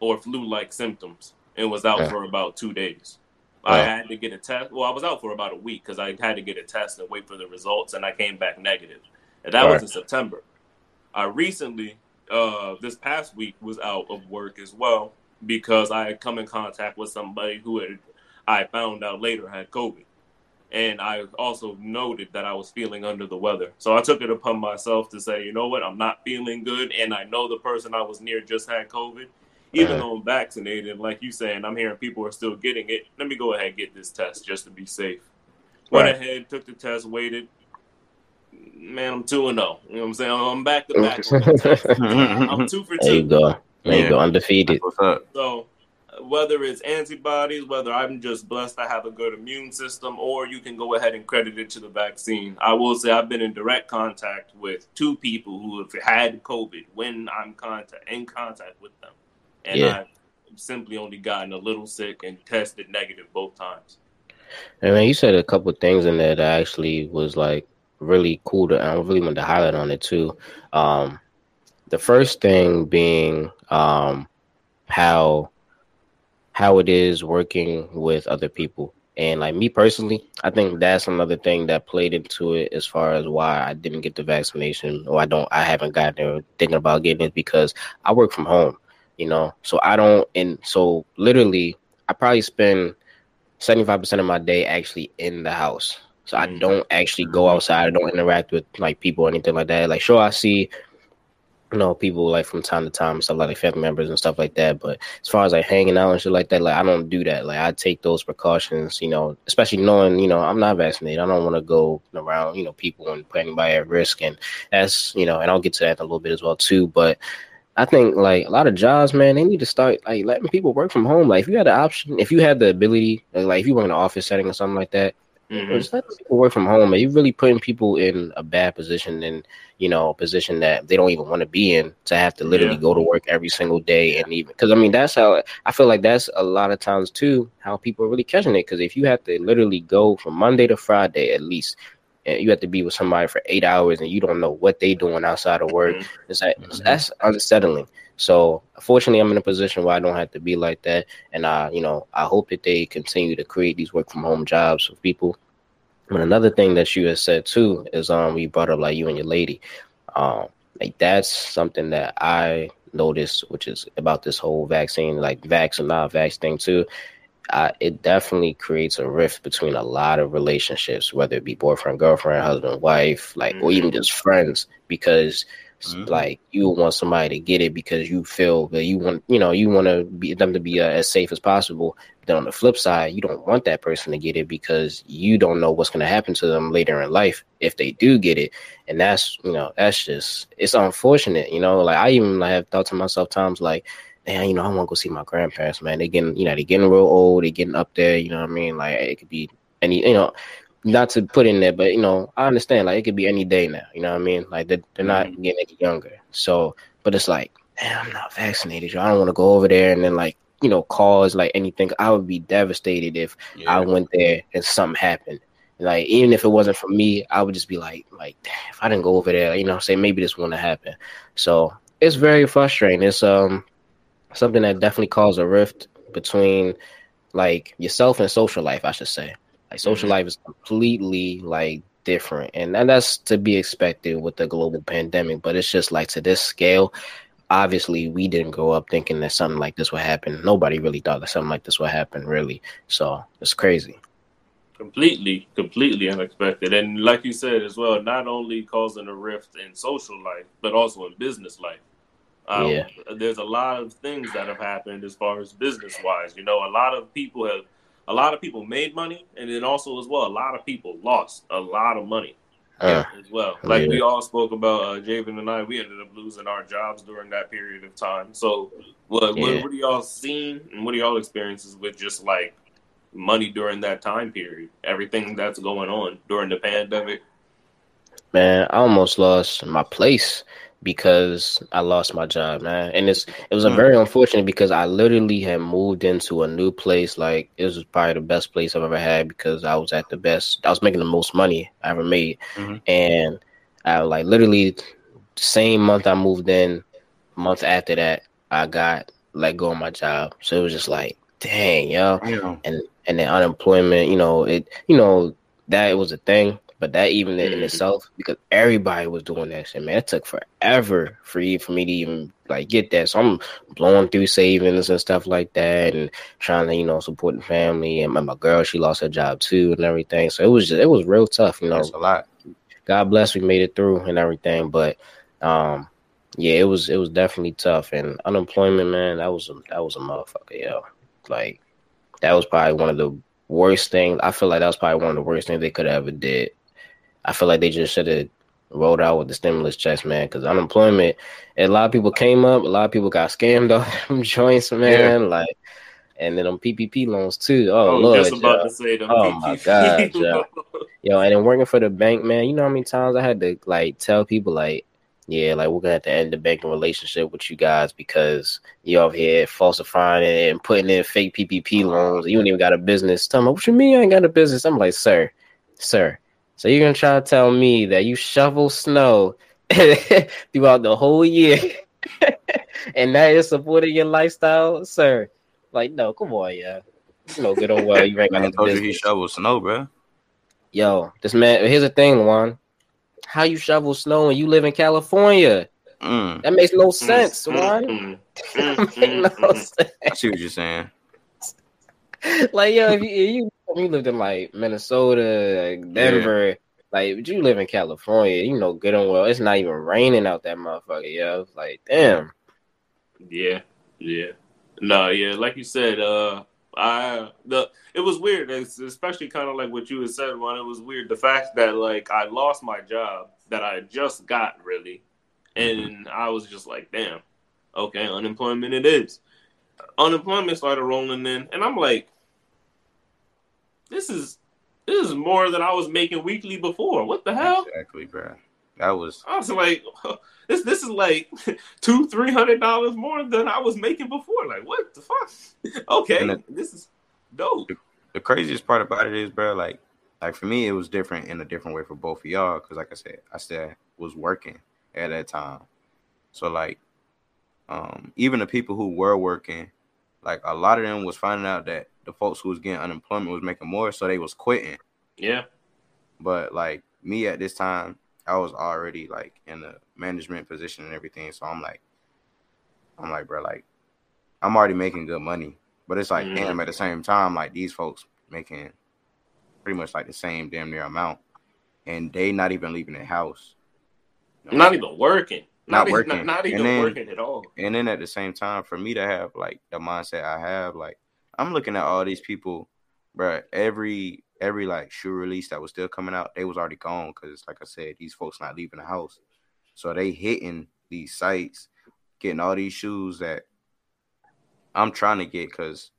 or flu like symptoms and was out for about two days. I had to get a test. Well, I was out for about a week because I had to get a test and wait for the results, and I came back negative. And that was Right. in September. I recently, uh, this past week, was out of work as well because I had come in contact with somebody who had, I found out later had COVID. And I also noted that I was feeling under the weather. So I took it upon myself to say, you know what, I'm not feeling good. And I know the person I was near just had COVID. Even Uh-huh. though I'm vaccinated, like you saying, I'm hearing people are still getting it. Let me go ahead and get this test just to be safe. Went Right. ahead, took the test, waited. Man, I'm 2 and 0. You know what I'm saying? I'm back to back. on that test. I'm 2 for 2. there you go. There you Yeah. go. Undefeated. What's up? So, whether it's antibodies, whether I'm just blessed I have a good immune system, or you can go ahead and credit it to the vaccine. I will say I've been in direct contact with two people who have had COVID when I'm contact in contact with them, and Yeah. I've simply only gotten a little sick and tested negative both times. And man, you said a couple of things in there that actually was like really cool to I really wanted to highlight on it too. Um the first thing being um how how it is working with other people. And like me personally, I think that's another thing that played into it as far as why I didn't get the vaccination or I don't I haven't gotten there thinking about getting it because I work from home, you know. So I don't and so literally I probably spend 75% of my day actually in the house. So I Mhm. don't actually go outside. I don't interact with like people or anything like that. Like sure I see you know, people like from time to time stuff like, like family members and stuff like that. But as far as like hanging out and shit like that, like I don't do that. Like I take those precautions, you know, especially knowing, you know, I'm not vaccinated. I don't want to go around, you know, people and put anybody at risk. And that's, you know, and I'll get to that in a little bit as well too. But I think like a lot of jobs, man, they need to start like letting people work from home. Like if you had the option, if you had the ability, like if you were in an office setting or something like that, Mhm. just let people work from home. Man. You're really putting people in a bad position and you know a position that they don't even want to be in to have to literally Yeah. go to work every single day and even because I mean that's how I feel like that's a lot of times too how people are really catching it because if you have to literally go from Monday to Friday at least. And you have to be with somebody for eight hours, and you don't know what they doing outside of work. Mhm. It's like, Mhm. that's unsettling. So, fortunately, I'm in a position where I don't have to be like that, and I, you know, I hope that they continue to create these work from home jobs for people. But another thing that you had said too is um we brought up like you and your lady, um like that's something that I noticed, which is about this whole vaccine, like vax not vax thing too. Uh, it definitely creates a rift between a lot of relationships, whether it be boyfriend, girlfriend, husband, wife, like, or even just friends, because Mhm. like you want somebody to get it because you feel that you want, you know, you want to be them to be uh, as safe as possible. Then on the flip side, you don't want that person to get it because you don't know what's going to happen to them later in life if they do get it, and that's you know that's just it's unfortunate, you know. Like I even like, have thought to myself times like, man, you know, I want to go see my grandparents, man. They getting you know they getting real old, they getting up there, you know what I mean? Like it could be any, you know. Not to put in there, but you know, I understand. Like it could be any day now. You know what I mean? Like they're, they're not getting any younger. So, but it's like, man, I'm not vaccinated. yo. I don't want to go over there and then like you know cause like anything. I would be devastated if I went there and something happened. Like even if it wasn't for me, I would just be like, like damn, if I didn't go over there, you know, say maybe this wouldn't happen. So it's very frustrating. It's um something that definitely caused a rift between like yourself and social life, I should say. Like social Mhm. life is completely like different, and, and that's to be expected with the global pandemic. But it's just like to this scale, obviously we didn't grow up thinking that something like this would happen. Nobody really thought that something like this would happen, really. So it's crazy. completely, completely unexpected. And like you said as well, not only causing a rift in social life, but also in business life. Um, Yeah. There's a lot of things that have happened as far as business wise. You know, a lot of people have, a lot of people made money, and then also as well, a lot of people lost a lot of money Uh, as well. Like Yeah. we all spoke about, uh, Javen and I, we ended up losing our jobs during that period of time. So, what, Yeah. what, what are y'all seen and what are y'all experiences with just like money during that time period? Everything that's going on during the pandemic. man, I almost lost my place because I lost my job, man. And it's it was a Mm. very unfortunate because I literally had moved into a new place. Like it was probably the best place I've ever had because I was at the best. I was making the most money I ever made, Mhm. and I like literally the same month I moved in, month after that I got let go of my job. So it was just like, dang, yo Yeah. and and the unemployment, you know, it you know that was a thing, but that even in Mhm. itself because everybody was doing that shit, man. It took forever for you for me to even like get that. So I'm blowing through savings and stuff like that, and trying to you know support the family. And my, my girl, she lost her job too, and everything. So it was just, it was real tough, you know. That's a lot. God bless we made it through and everything, but um yeah, it was it was definitely tough and unemployment, man, that was a that was a motherfucker, yo. Like that was probably one of the worst things. I feel like that was probably one of the worst things they could have ever did. I feel like they just should have rolled out with the stimulus checks, man, because unemployment, a lot of people came up, a lot of people got scammed off them joints, man. Like, and then them PPP loans too. Oh, I was Lord, just about yo. to say them. Oh, my God, yeah. Yo, and then working for the bank, man, you know how many times I had to like tell people like, yeah, like we're gonna have to end the banking relationship with you guys because you over here falsifying it and putting in fake PPP loans. You ain't even got a business. Tell me, what you mean you ain't got a business? I'm like, sir, sir. So you're gonna try to tell me that you shovel snow throughout the whole year and that is supporting your lifestyle, sir? Like, no, come on, yeah. You know good and well you ain't got Man, no told you he shovels snow, bro. Yo, this man. Here's the thing, Juan. How you shovel snow when you live in California? Mm, That makes no sense, Mm, Juan. mm, That mm, mm, no mm. I see what you're saying. Like, yo, if you, if you you lived in like Minnesota, like, Denver, like, but you live in California, you know good and well it's not even raining out that motherfucker. Yo, it's like, damn. Yeah, yeah. No, yeah, like you said, uh I the it was weird, it's especially kind of like what you had said, Ron. It was weird the fact that like I lost my job that I just got really, and I was just like, damn, okay, unemployment it is. Unemployment started rolling in, and I'm like, this is this is more than I was making weekly before. What the hell? Exactly, bro. That was I was like, this this is like two three hundred dollars more than I was making before. Like, what the fuck? okay, it- this is dope. the craziest part about it is, bro. Like, like for me, it was different in a different way for both of y'all. Cause like I said, I still was working at that time. So like, um, even the people who were working, like a lot of them was finding out that the folks who was getting unemployment was making more, so they was quitting. Yeah, But like me at this time, I was already like in a management position and everything. So I'm like, I'm like, bro, like I'm already making good money. But it's like, Mhm. damn, at the same time, like these folks making pretty much like the same damn near amount, and they not even leaving the house. You know? not even working. Not even- working. Not, not even then- working at all. And then at the same time, for me to have like the mindset I have, like I'm looking at all these people, bro. Every every like shoe release that was still coming out, they was already gone because, like I said, these folks not leaving the house, so they hitting these sites, getting all these shoes that I'm trying to get. Because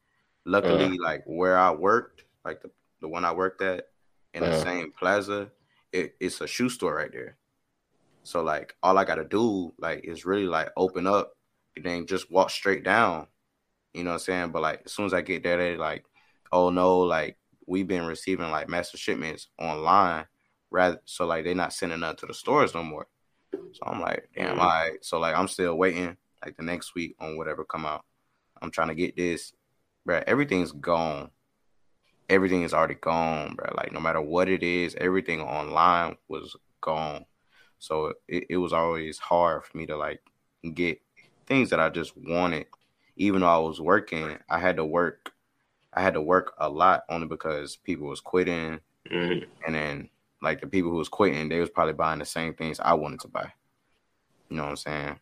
luckily, like where I worked, like the the one I worked at in the Uh. same plaza, it, it's a shoe store right there. So like all I gotta do like is really like open up and then just walk straight down. You know what I'm saying? But like as soon as I get there, they like, oh no, like we've been receiving like master shipments online rather so like they're not sending nothing to the stores no more. So I'm like, damn, Mhm. all right. So like I'm still waiting like the next week on whatever come out. I'm trying to get this. Bruh, everything's gone. everything is already gone, bro. Like no matter what it is, everything online was gone. So it, it was always hard for me to like get things that I just wanted. Even though I was working, I had to work. I had to work a lot only because people was quitting, Mhm. and then like the people who was quitting, they was probably buying the same things I wanted to buy. You know what I'm saying?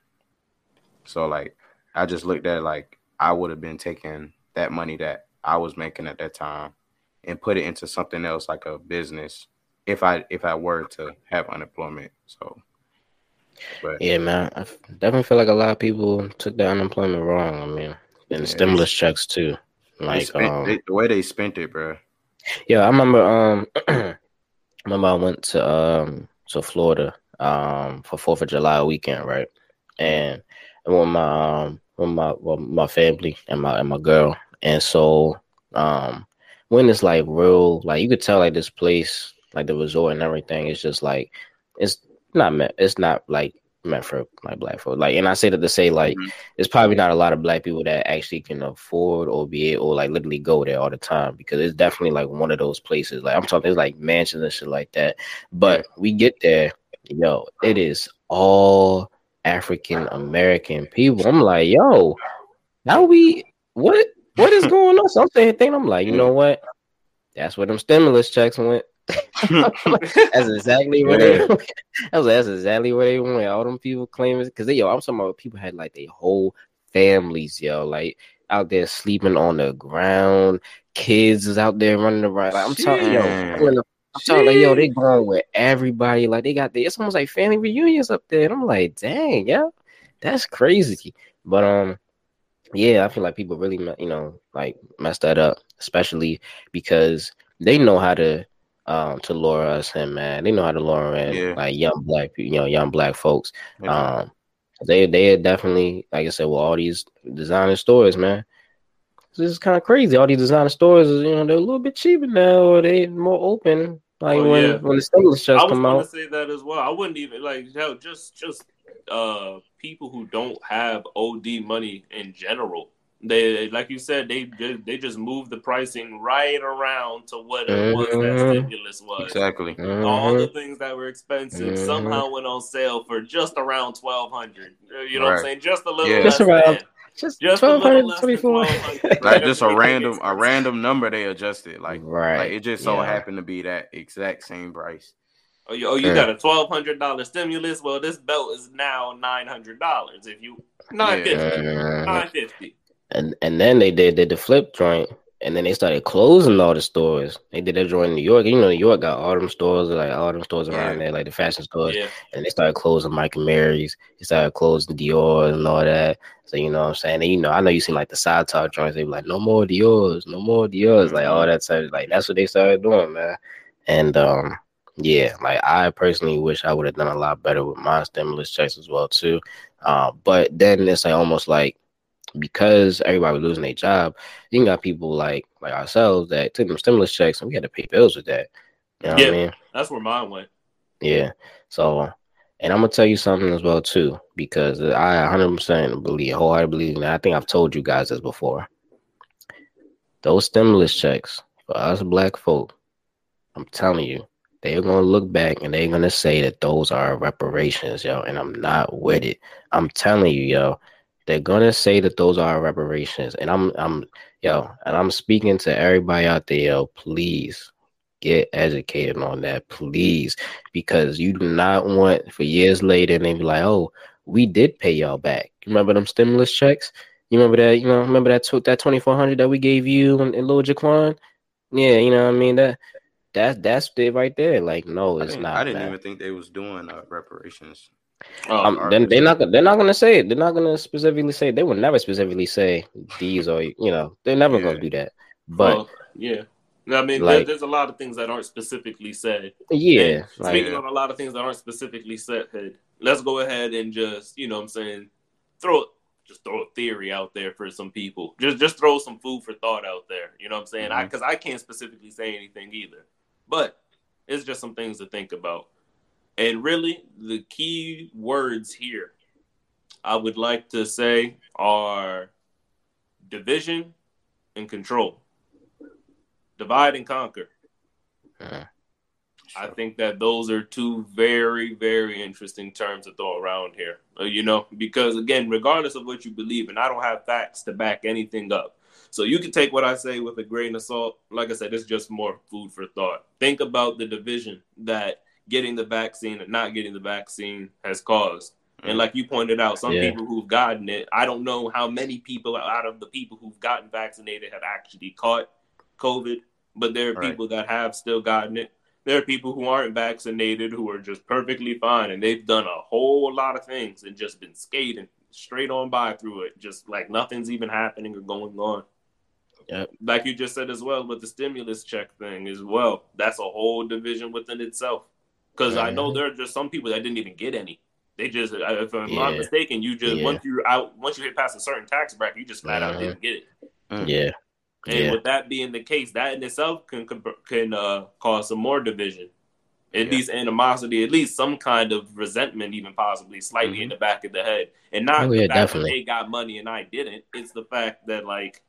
So like I just looked at it like I would have been taking that money that I was making at that time and put it into something else like a business if I if I were to have unemployment. So Yeah, man. I definitely feel like a lot of people took the unemployment wrong. I mean, and Yeah, stimulus checks too. Like, spent, um, they, the way they spent it, bro. yeah, I remember. Um, remember I went to um to Florida um for Fourth of July weekend, right? And I went with my um with my with my family and my and my girl, and so um when it's like real, like you could tell like this place, like the resort and everything, is just like it's not meant. It's not like meant for like black folk. Like, and I say that to say like Mhm. there's probably not a lot of black people that actually can afford or be able or like literally go there all the time because it's definitely like one of those places. Like I'm talking, there's like mansions and shit like that. But we get there, yo, it is all African American people. I'm like, yo, now we what what is going on? So I'm saying thing. I'm like, you know what? That's where them stimulus checks went. That's exactly where they. I was like, that's exactly what they went. All them people claiming because they yo, I'm talking about people had like their whole families, yo, like out there sleeping on the ground. Kids is out there running around. Like, I'm talking, yo, I'm, the- I'm talking like yo, they going with everybody. Like they got the, it's almost like family reunions up there. And I'm like, dang, yeah, that's crazy. But um, yeah, I feel like people really, you know, like messed that up, especially because they know how to um to lure us in, man. They know how to lure in Yeah. like young black people, you know, young black folks. Yeah. Um, they they are definitely, like I said, with all these designer stores, man. This is kind of crazy. All these designer stores, you know, they're a little bit cheaper now, or they more open. Like Oh, when yeah. when the stimulus checks I was come out. to say that as well. I wouldn't even like just just uh people who don't have OD money in general. They like you said, they they they just moved the pricing right around to what it was that Mhm. stimulus was. Exactly. All the things that were expensive Mhm. somehow went on sale for just around twelve hundred. You know what I'm saying? Just a little Yeah. less Just around than. Just Just a twelve little hundred less than twenty-four. 1200. Like just a random a random number they adjusted. Like right. like it just so yeah. happened to be that exact same price. Oh, you, oh, you Yeah. got a twelve hundred dollar stimulus. Well, this belt is now nine hundred dollars. If you nine fifty, Mhm. nine fifty. And and then they did did the flip joint, and then they started closing all the stores. They did that joint in New York. You know, New York got all them stores, like all them stores around there, like the fashion stores. Yeah, And they started closing Mike and Mary's. They started closing Dior and all that. So you know what I'm saying? And, you know, I know you seen like the side talk joints. They be like, no more Dior's, no more Dior's, like all that stuff. Like that's what they started doing, man. And um, yeah, like I personally wish I would have done a lot better with my stimulus checks as well too. Uh, but then it's like almost like because everybody was losing their job, you got people like like ourselves that took them stimulus checks and we had to pay bills with that. You know what Yeah. I mean? that's where mine went. Yeah. So, and I'm gonna tell you something as well too, because I 100% believe, wholeheartedly believe, and I think I've told you guys this before. Those stimulus checks for us black folk, I'm telling you, they're gonna look back and they're gonna say that those are reparations, yo. And I'm not with it. I'm telling you, yo, they're gonna say that those are reparations, and I'm, I'm, yo, and I'm speaking to everybody out there, yo. Please get educated on that, please because you do not want for years later and they be like, oh, we did pay y'all back. You remember them stimulus checks? You remember that? You know, remember that tw- that twenty four hundred that we gave you and, and Lil Jaquan? Yeah, you know what I mean that that that's it right there. Like, no, I it's didn't. I didn't even think they was doing uh, reparations. Oh, Um, then they're not they're not gonna say it. They're not gonna specifically say. They would never specifically say these or you know they're never gonna do that. But well, yeah. I mean, Like- there, there's a lot of things that aren't specifically said. yeah, like speaking on a lot of things that aren't specifically said, let's go ahead and just, you know what I'm saying, throw just throw a theory out there for some people. Just just throw some food for thought out there. You know what I'm saying? I Mhm. because I can't specifically say anything either. But it's just some things to think about. And really, the key words here I would like to say are division and control. divide and conquer. Uh, I think that those are two very, very interesting terms to throw around here. Uh, you know, because again, regardless of what you believe, and I don't have facts to back anything up. So you can take what I say with a grain of salt. Like I said, it's just more food for thought. Think about the division that getting the vaccine and not getting the vaccine has caused. And mm. like you pointed out, some Yeah. people who've gotten it, I don't know how many people out of the people who've gotten vaccinated have actually caught COVID, but there are Right. people that have still gotten it. There are people who aren't vaccinated who are just perfectly fine and they've done a whole lot of things and just been skating straight on by through it, just like nothing's even happening or going on. Yep. Like you just said as well with the stimulus check thing as well. That's a whole division within itself. Because I know there are just some people that didn't even get any. They just, uh, if I'm Yeah. not mistaken, you just Yeah. once you're out, once you hit past a certain tax bracket, you just flat out Mhm. didn't get it. yeah. And Yeah. with that being the case, that in itself can can uh, cause some more division, at Yeah. least animosity, at least some kind of resentment, even possibly slightly in the back of the head, and not Oh, the yeah, fact definitely. that they got money and I didn't. It's the fact that like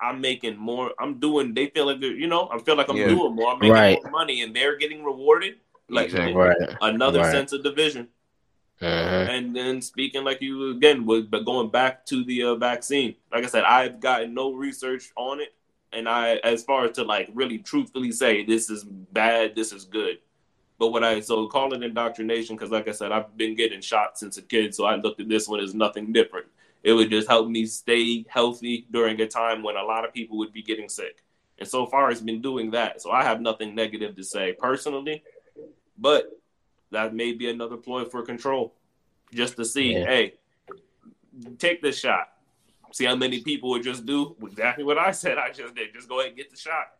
I'm making more. I'm doing. They feel like they're, you know. I feel like I'm Yeah. doing more. I'm making Right. more money, and they're getting rewarded. Like Exactly. Right. another Right. sense of division. Uh-huh. And then speaking like you again, with but going back to the uh, vaccine, like I said, I've gotten no research on it, and I, as far as to like really truthfully say this is bad, this is good. But what I so call it indoctrination because, like I said, I've been getting shots since a kid, so I looked at this one as nothing different. It would just help me stay healthy during a time when a lot of people would be getting sick, and so far it's been doing that. So I have nothing negative to say personally, but that may be another ploy for control, just to see, Yeah. hey, take this shot. See how many people would just do exactly what I said. I just did. Just go ahead and get the shot.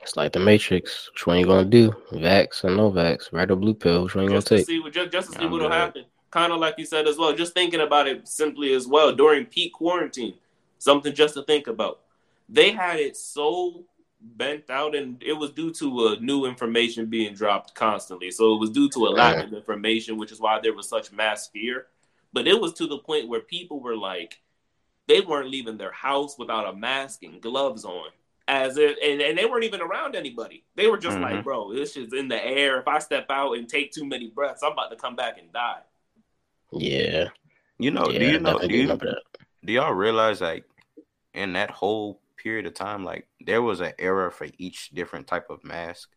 It's like the Matrix. Which one you gonna do? Vax or no vax? Red or blue pill? Which one you gonna to take? see what just, just to see what'll happen. Kind of like you said as well. Just thinking about it simply as well during peak quarantine. Something just to think about. They had it so bent out, and it was due to uh, new information being dropped constantly. So it was due to a lack of information, which is why there was such mass fear. But it was to the point where people were like, they weren't leaving their house without a mask and gloves on. As if, and, and they weren't even around anybody. They were just like, Mhm. bro, this shit's in the air. If I step out and take too many breaths, I'm about to come back and die. Yeah. You know, yeah, do you know? Do you do y'all realize like in that whole period of time, like there was an era for each different type of mask.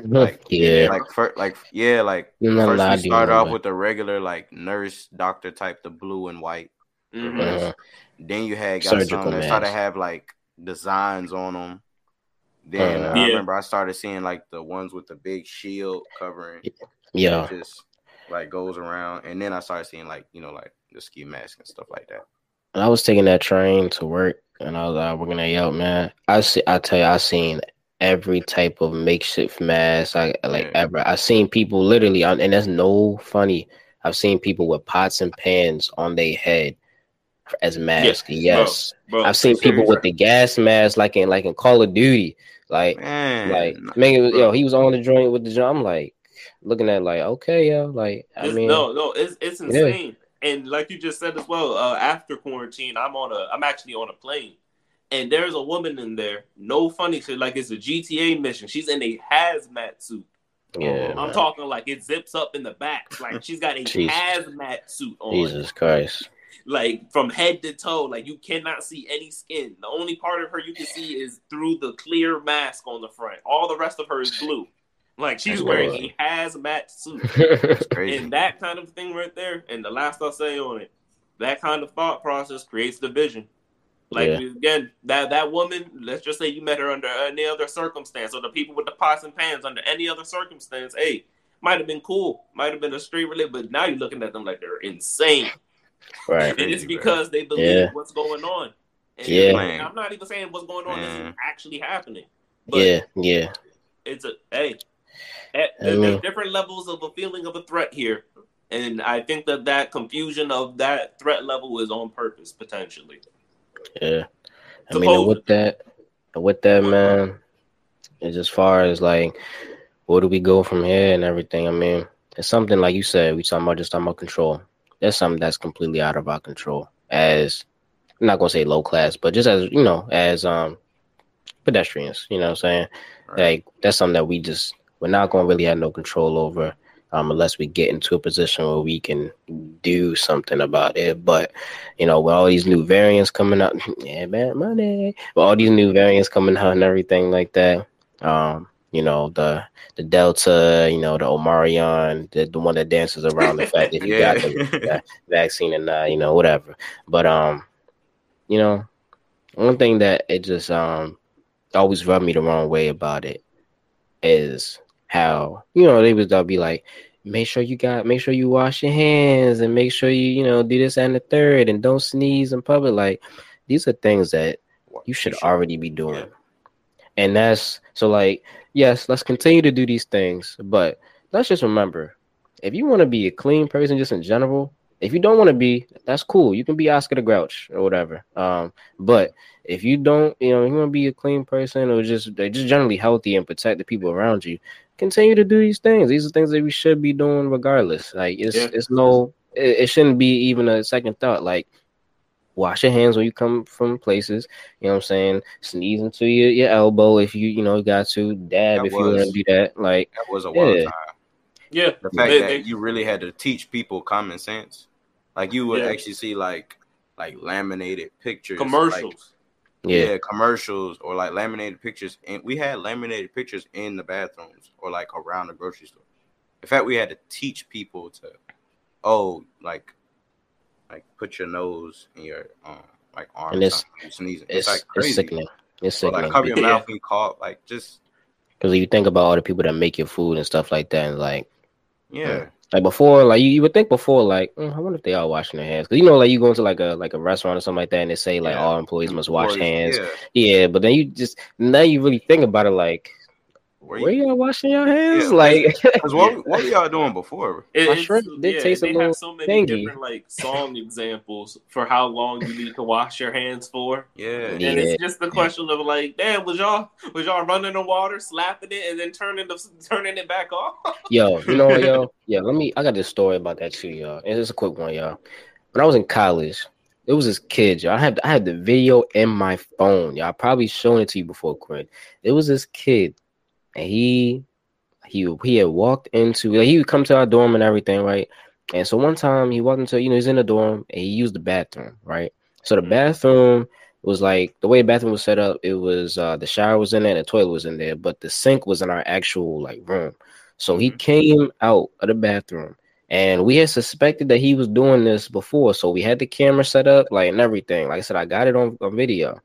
Like, yeah. Like first, like yeah, like You're not first allowed we to started off with the regular like nurse doctor type, the blue and white. Mhm. Uh, Then you had got Surgical some that started to have like designs on them. Then Uh, I Yeah. remember I started seeing like the ones with the big shield covering, yeah. just like goes around. And then I started seeing like you know like the ski mask and stuff like that. I was taking that train to work and I was uh, working at Yelp, man. I see I tell you, I seen every type of makeshift mask I like Yeah. ever. I seen people literally on and that's no funny. I've seen people with pots and pans on their head as masks. yes. Bro, I've seen people with the gas mask like in like in Call of Duty. Like Man, like man, bro. yo, he was on the joint with the joint. I'm like looking at like, okay, yo, like I It's- mean no, no, it's it's Yeah. Insane. And like you just said as well, uh, after quarantine, I'm on a, I'm actually on a plane, and there's a woman in there. No funny shit, like it's a GTA mission. She's in a hazmat suit. yeah, I'm talking like it zips up in the back, like she's got a Jesus. hazmat suit on, Jesus Christ. like from head to toe. Like you cannot see any skin. The only part of her you can see is through the clear mask on the front. All the rest of her is blue. Like she's That's wearing crazy. a hazmat suit. it's crazy. And that kind of thing right there, and the last I'll say on it, that kind of thought process creates division. Like Yeah. again, that that woman, let's just say you met her under any other circumstance, or the people with the pots and pans under any other circumstance, hey, might have been cool, might have been a street related, but now you're looking at them like they're insane. right. And it's because they believe Yeah. what's going on. And Yeah. and I'm not even saying what's going on this is actually happening. But Yeah, yeah. it's a hey, mean- there's different levels of a feeling of a threat here, and I think that that confusion of that threat level is on purpose potentially. Yeah. I mean, with that, with that, man, is as far as like, where do we go from here and everything? I mean, it's something like you said, we talking about just talking about control. That's something that's completely out of our control. As I'm not gonna say low class, but just as you know, as um pedestrians. You know what I'm saying? Right. Like that's something that we just we're not going to really have no control over um, unless we get into a position where we can do something about it. But you know, with all these new variants coming out, yeah, bad money. With all these new variants coming out and everything like that, um, you know, the the Delta, you know, the Omarion, the, the one that dances around the fact that you Yeah. got the va- vaccine and not, you know, whatever. But um, you know, one thing that it just um always rubbed me the wrong way about it is how you know they was they'll be like make sure you got make sure you wash your hands and make sure you you know do this and the third and don't sneeze in public. Like these are things that you should already be doing. Yeah. and that's so like yes let's continue to do these things but let's just remember if you want to be a clean person just in general if you don't want to be that's cool. You can be oscar the grouch or whatever um but if you don't you know you want to be a clean person or just just generally healthy and protect the people around you continue to do these things these are things that we should be doing regardless like it's Yeah. it's no it, it shouldn't be even a second thought like wash your hands when you come from places you know what i'm saying sneeze into your, your elbow if you you know got to dab That if you want to do that like That was a wild Yeah. time. Yeah, The fact They- that they- you really had to teach people common sense. Like you would Yeah. actually see like like laminated pictures, like- commercials. Yeah, yeah. commercials or like laminated pictures. And we had laminated pictures in the bathrooms or like around the grocery store. In fact, we had to teach people to, oh, like, like put your nose in your um like arm. And it's- sneezing. it's It's, like it's crazy. sickening it's Or, like sickening cover your mouth when you cough. Like just because you think about all the people that make your food and stuff like that and like yeah. Like before, like you, you would think before, like mm, I wonder if they are washing their hands, because you know, like you go into like a like a restaurant or something like that, and they say like Yeah. all employees must wash hands. Yeah. Yeah, but then you just now you really think about it, like Where where you, y'all washing your hands? Yeah, like what, what were y'all doing before? It- My it's- shrimp did yeah, taste a they little have so many tangy. different like song examples for how long you need to wash your hands for. Yeah. And Yeah. it's just the question of like, damn, was y'all was y'all running the water, slapping it, and then turning the turning it back off? yo, you know what, yo, yeah. Let me. I got this story about that too, y'all. And it's a quick one, y'all. When I was in college, it was this kid, y'all. I had I had the video in my phone, y'all. I probably shown it to you before, Quinn. It was this kid, and he he he had walked into like he would come to our dorm and everything, right? And so one time he walked into you know he's in the dorm and he used the bathroom, right? So the bathroom was like the way the bathroom was set up. It was uh the shower was in there and the toilet was in there, but the sink was in our actual like room. So he came out of the bathroom and we had suspected that he was doing this before. So we had the camera set up, like and everything. Like I said, I got it on, on video.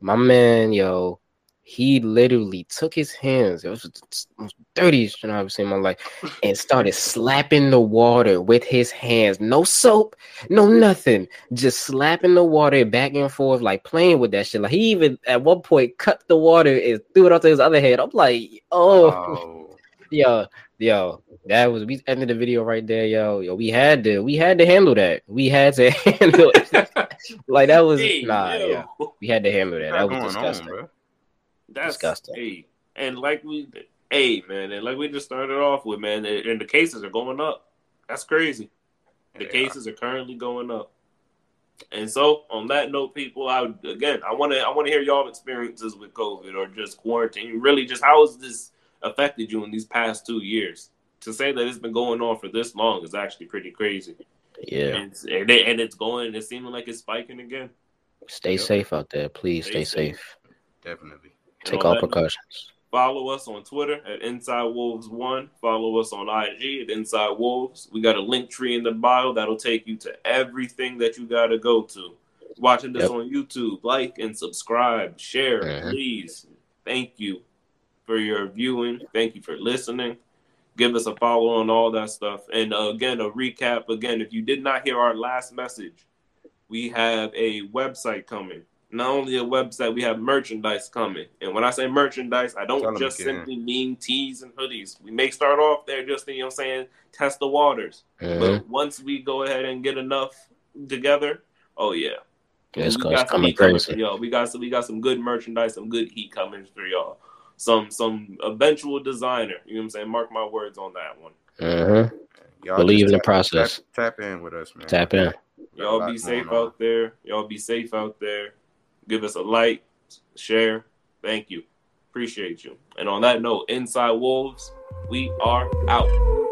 My man, yo, he literally took his hands, it was the dirtiest shit I've ever seen in my life, and started slapping the water with his hands. No soap, no nothing. Just slapping the water back and forth, like playing with that shit. Like he even at one point cut the water and threw it onto his other head. I'm like, oh. Oh, Yo, yo, that was we ended the video right there, yo. Yo, we had to we had to handle that. We had to handle it. like that was Hey, nah, yo. yeah. We had to handle that. That was disgusting. on? That's Disgusting. Hey, and like we, hey man, and like we just started off with, man, and the cases are going up. That's crazy. The Yeah. cases are currently going up. And so, on that note, people, I would, again, I want to, I want to hear y'all experiences with COVID or just quarantine. Really, just how has this affected you in these past two years? To say that it's been going on for this long is actually pretty crazy. Yeah. And it's, and, it, and it's going. It's seeming like it's spiking again. Stay Yep. safe out there. Please Stay stay safe. safe. Definitely. Take all precautions. Follow us on Twitter at Inside Wolves One. Follow us on IG at Inside Wolves. We got a Linktree in the bio that'll take you to everything that you got to go to. Watching this Yep. on YouTube, like and subscribe, share, Mhm. please. Thank you for your viewing. Thank you for listening. Give us a follow on all that stuff. And uh, again, a recap. Again, if you did not hear our last message, we have a website coming. Not only a website, we have merchandise coming. And when I say merchandise, I Tell don't 'em just simply mean tees and hoodies. We may start off there just, you know what I'm saying, test the waters. Mhm. But once we go ahead and get enough together, oh yeah. It's, We go- it's got some coming heat coming crazy. y'all. We got some we got some good merchandise, some good heat coming for y'all. Some some eventual designer. You know what I'm saying? Mark my words on that one. Mhm. Y'all Believe just in the tap- process. Tap, tap in with us, man. Tap in. Y'all be safe out there. Y'all be safe out there. Give us a like, share. Thank you. Appreciate you. And on that note, Inside Wolves, we are out.